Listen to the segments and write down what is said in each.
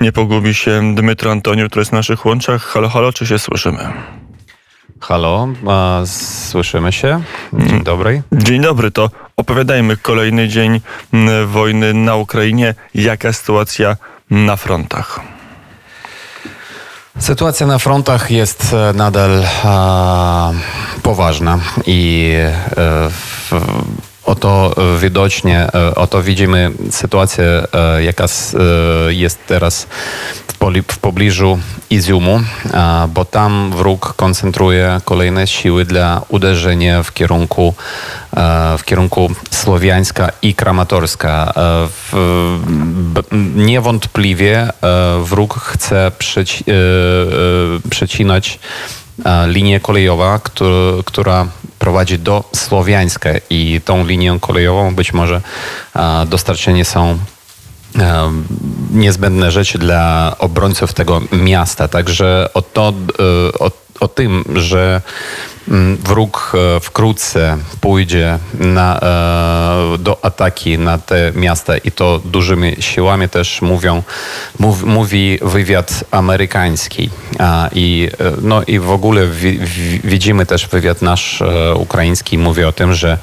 nie pogubi się Dmytro Antoniu, który jest w naszych łączach. Halo, halo, czy się słyszymy? Halo, a, słyszymy się? Dzień dobry. Dzień dobry, to opowiadajmy kolejny dzień mm, wojny na Ukrainie. Jaka sytuacja na frontach? Sytuacja na frontach jest e, nadal a, poważna i e, w, oto widocznie, e, oto widzimy sytuację, e, jaka e, jest teraz w, pobliżu Iziumu, bo tam wróg koncentruje kolejne siły dla uderzenia w kierunku, e, w kierunku Słowiańska i Kramatorska. E, niewątpliwie e, wróg chce przeci, e, e, przecinać e, linię kolejową, któ- która prowadzi do Słowiańska i tą linią kolejową być może e, dostarczenie są e, niezbędne rzeczy dla obrońców tego miasta. Także o, to, e, o tym, że mm, wróg e, wkrótce pójdzie na, e, do ataki na te miasta i to dużymi siłami też mówią, mów, mówi wywiad amerykański. I, e, no, I w ogóle wi, wi, widzimy też wywiad nasz ukraiński mówi o tym, że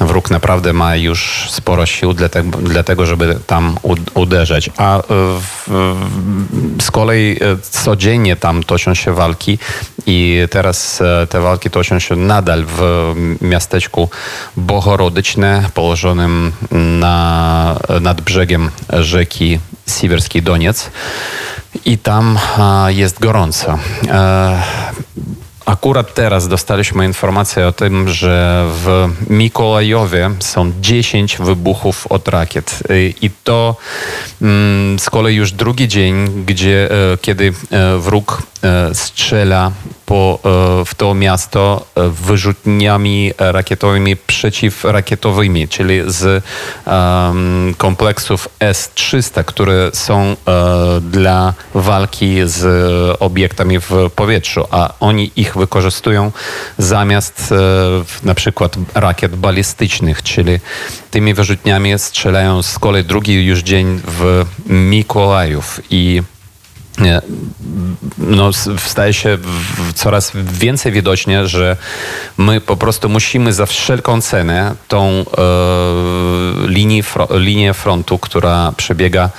wróg naprawdę ma już sporo sił dla tego, dlatego żeby tam uderzać. A w, w, z kolei codziennie tam toczą się walki i teraz e, te walki toczą się nadal w miasteczku Bohorodyczne, położonym na, nad brzegiem rzeki Siwerski Doniec. I tam a, jest gorąco. E, Akurat teraz dostaliśmy informację o tym, że w Mikołajowie są 10 wybuchów od rakiet. I to mm, z kolei już drugi dzień, gdzie, e, kiedy e, wróg e, strzela po, e, w to miasto e, wyrzutniami rakietowymi przeciwrakietowymi, czyli z em, kompleksów S-300, które są e, dla walki z obiektami w powietrzu, a oni ich wykorzystują zamiast e, w- na przykład rakiet balistycznych, czyli tymi wyrzutniami strzelają z kolei drugi już dzień w Mikołajów i no, staje się coraz więcej widocznie, że my po prostu musimy za wszelką cenę tą e, linię, fro, linię frontu, która przebiega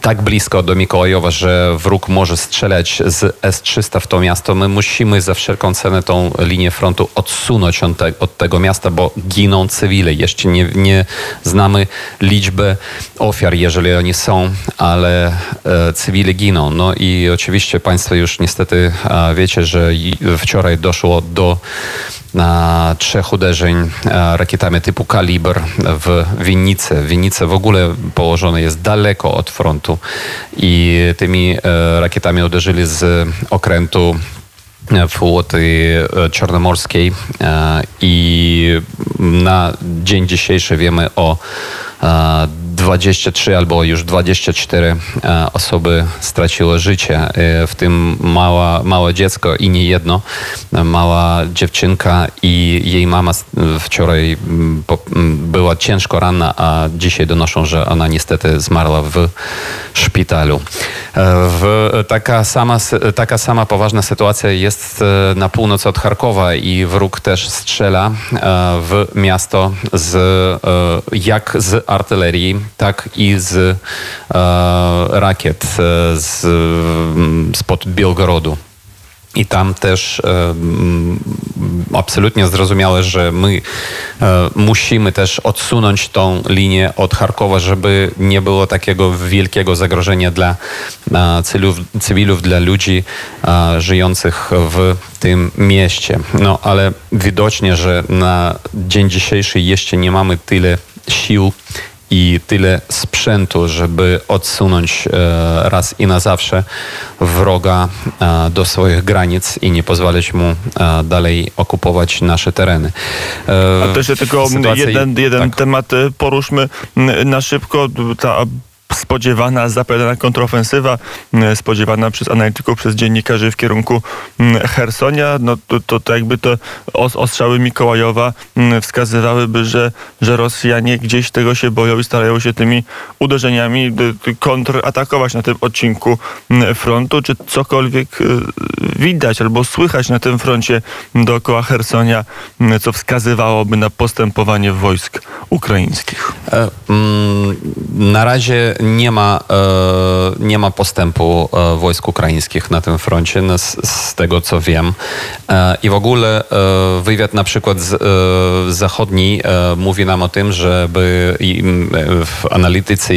tak blisko do Mikołajowa, że wróg może strzelać z S-300 w to miasto. My musimy za wszelką cenę tą linię frontu odsunąć od, te, od tego miasta, bo giną cywile. Jeszcze nie, nie znamy liczby ofiar, jeżeli oni są, ale e, cywile giną. No i oczywiście Państwo już niestety wiecie, że wczoraj doszło do trzech uderzeń e, rakietami typu kaliber w Winnicy. Winnice w ogóle położone jest daleko od frontu i tymi e, rakietami uderzyli z okrętu floty czarnomorskiej e, i na dzień dzisiejszy wiemy o 23 albo już 24 e, osoby straciły życie, e, w tym mała, małe dziecko i nie jedno, e, mała dziewczynka i jej mama wczoraj mm, mm, była ciężko ranna, a dzisiaj donoszą, że ona niestety zmarła w szpitalu. W, taka, sama, taka sama poważna sytuacja jest na północ od Charkowa i wróg też strzela w miasto z, jak z artylerii, tak i z e, rakiet e, z, mm, spod Białgorodu. I tam też e, mm, absolutnie zrozumiałe, że my e, musimy też odsunąć tą linię od Charkowa, żeby nie było takiego wielkiego zagrożenia dla e, cywilów, cywilów dla ludzi e, żyjących w tym mieście. No ale widocznie, że na dzień dzisiejszy jeszcze nie mamy tyle sił i tyle sprzętu, żeby odsunąć e, raz i na zawsze wroga e, do swoich granic i nie pozwolić mu e, dalej okupować nasze tereny. A też tylko sytuacja- jeden, jeden tak. temat poruszmy na szybko. Ta spodziewana, zapowiadana kontrofensywa, m, spodziewana przez analityków, przez dziennikarzy w kierunku m, Hersonia, no to, to, to jakby te os, ostrzały Mikołajowa m, wskazywałyby, że, że Rosjanie gdzieś tego się boją i starają się tymi uderzeniami y, y, kontratakować na tym odcinku frontu. Czy cokolwiek y, widać albo słychać na tym froncie dookoła Hersonia, co wskazywałoby na postępowanie wojsk ukraińskich? E, mm, Na razie nie ma, e, nie ma postępu e, wojsk ukraińskich na tym froncie, z, z tego co wiem. E, I w ogóle wywiad na przykład z, zachodni mówi nam o tym, żeby w analitycy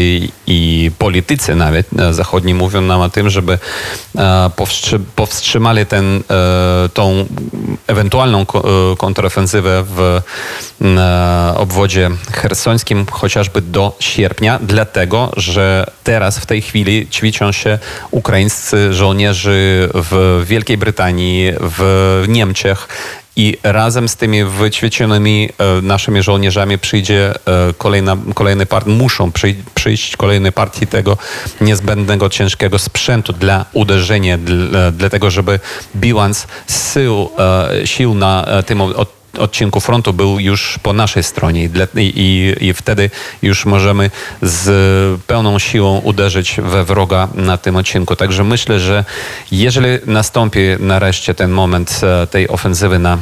i, politycy nawet zachodni mówią nam o tym, żeby powstrzy, powstrzymali ten, tą ewentualną ko- kontrofensywę w obwodzie hersońskim chociażby do sierpnia, dlatego że teraz w tej chwili ćwiczą się ukraińscy żołnierze w Wielkiej Brytanii, w Niemczech. I razem z tymi wyćwiczonymi e, naszymi żołnierzami przyjdzie e, kolejna, kolejny part, muszą przyj, przyjść kolejne partii tego niezbędnego, ciężkiego sprzętu dla uderzenia, dla, dlatego żeby bilans sił, e, sił na e, tym od, odcinku frontu był już po naszej stronie i, i, i wtedy już możemy z pełną siłą uderzyć we wroga na tym odcinku. Także myślę, że jeżeli nastąpi nareszcie ten moment e, tej ofensywy na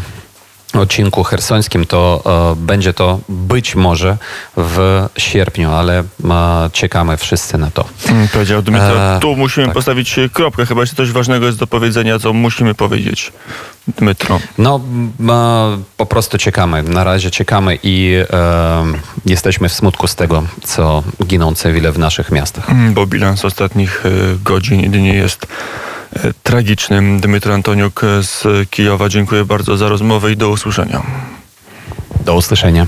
odcinku hersońskim, to e, będzie to być może w sierpniu, ale e, czekamy wszyscy na to. Mm, Powiedział Dmytro. E, tu musimy tak. postawić kropkę. Chyba jeszcze coś ważnego jest do powiedzenia, co musimy powiedzieć. Dmytro. No, e, po prostu czekamy. Na razie czekamy i jesteśmy w smutku z tego, co giną cywile w naszych miastach. Mm, Bo bilans ostatnich godzin i dni jest e, tragiczny. Dmytro Antoniuk z Kijowa, dziękuję bardzo za rozmowę i do usłyszenia. Do usłyszenia.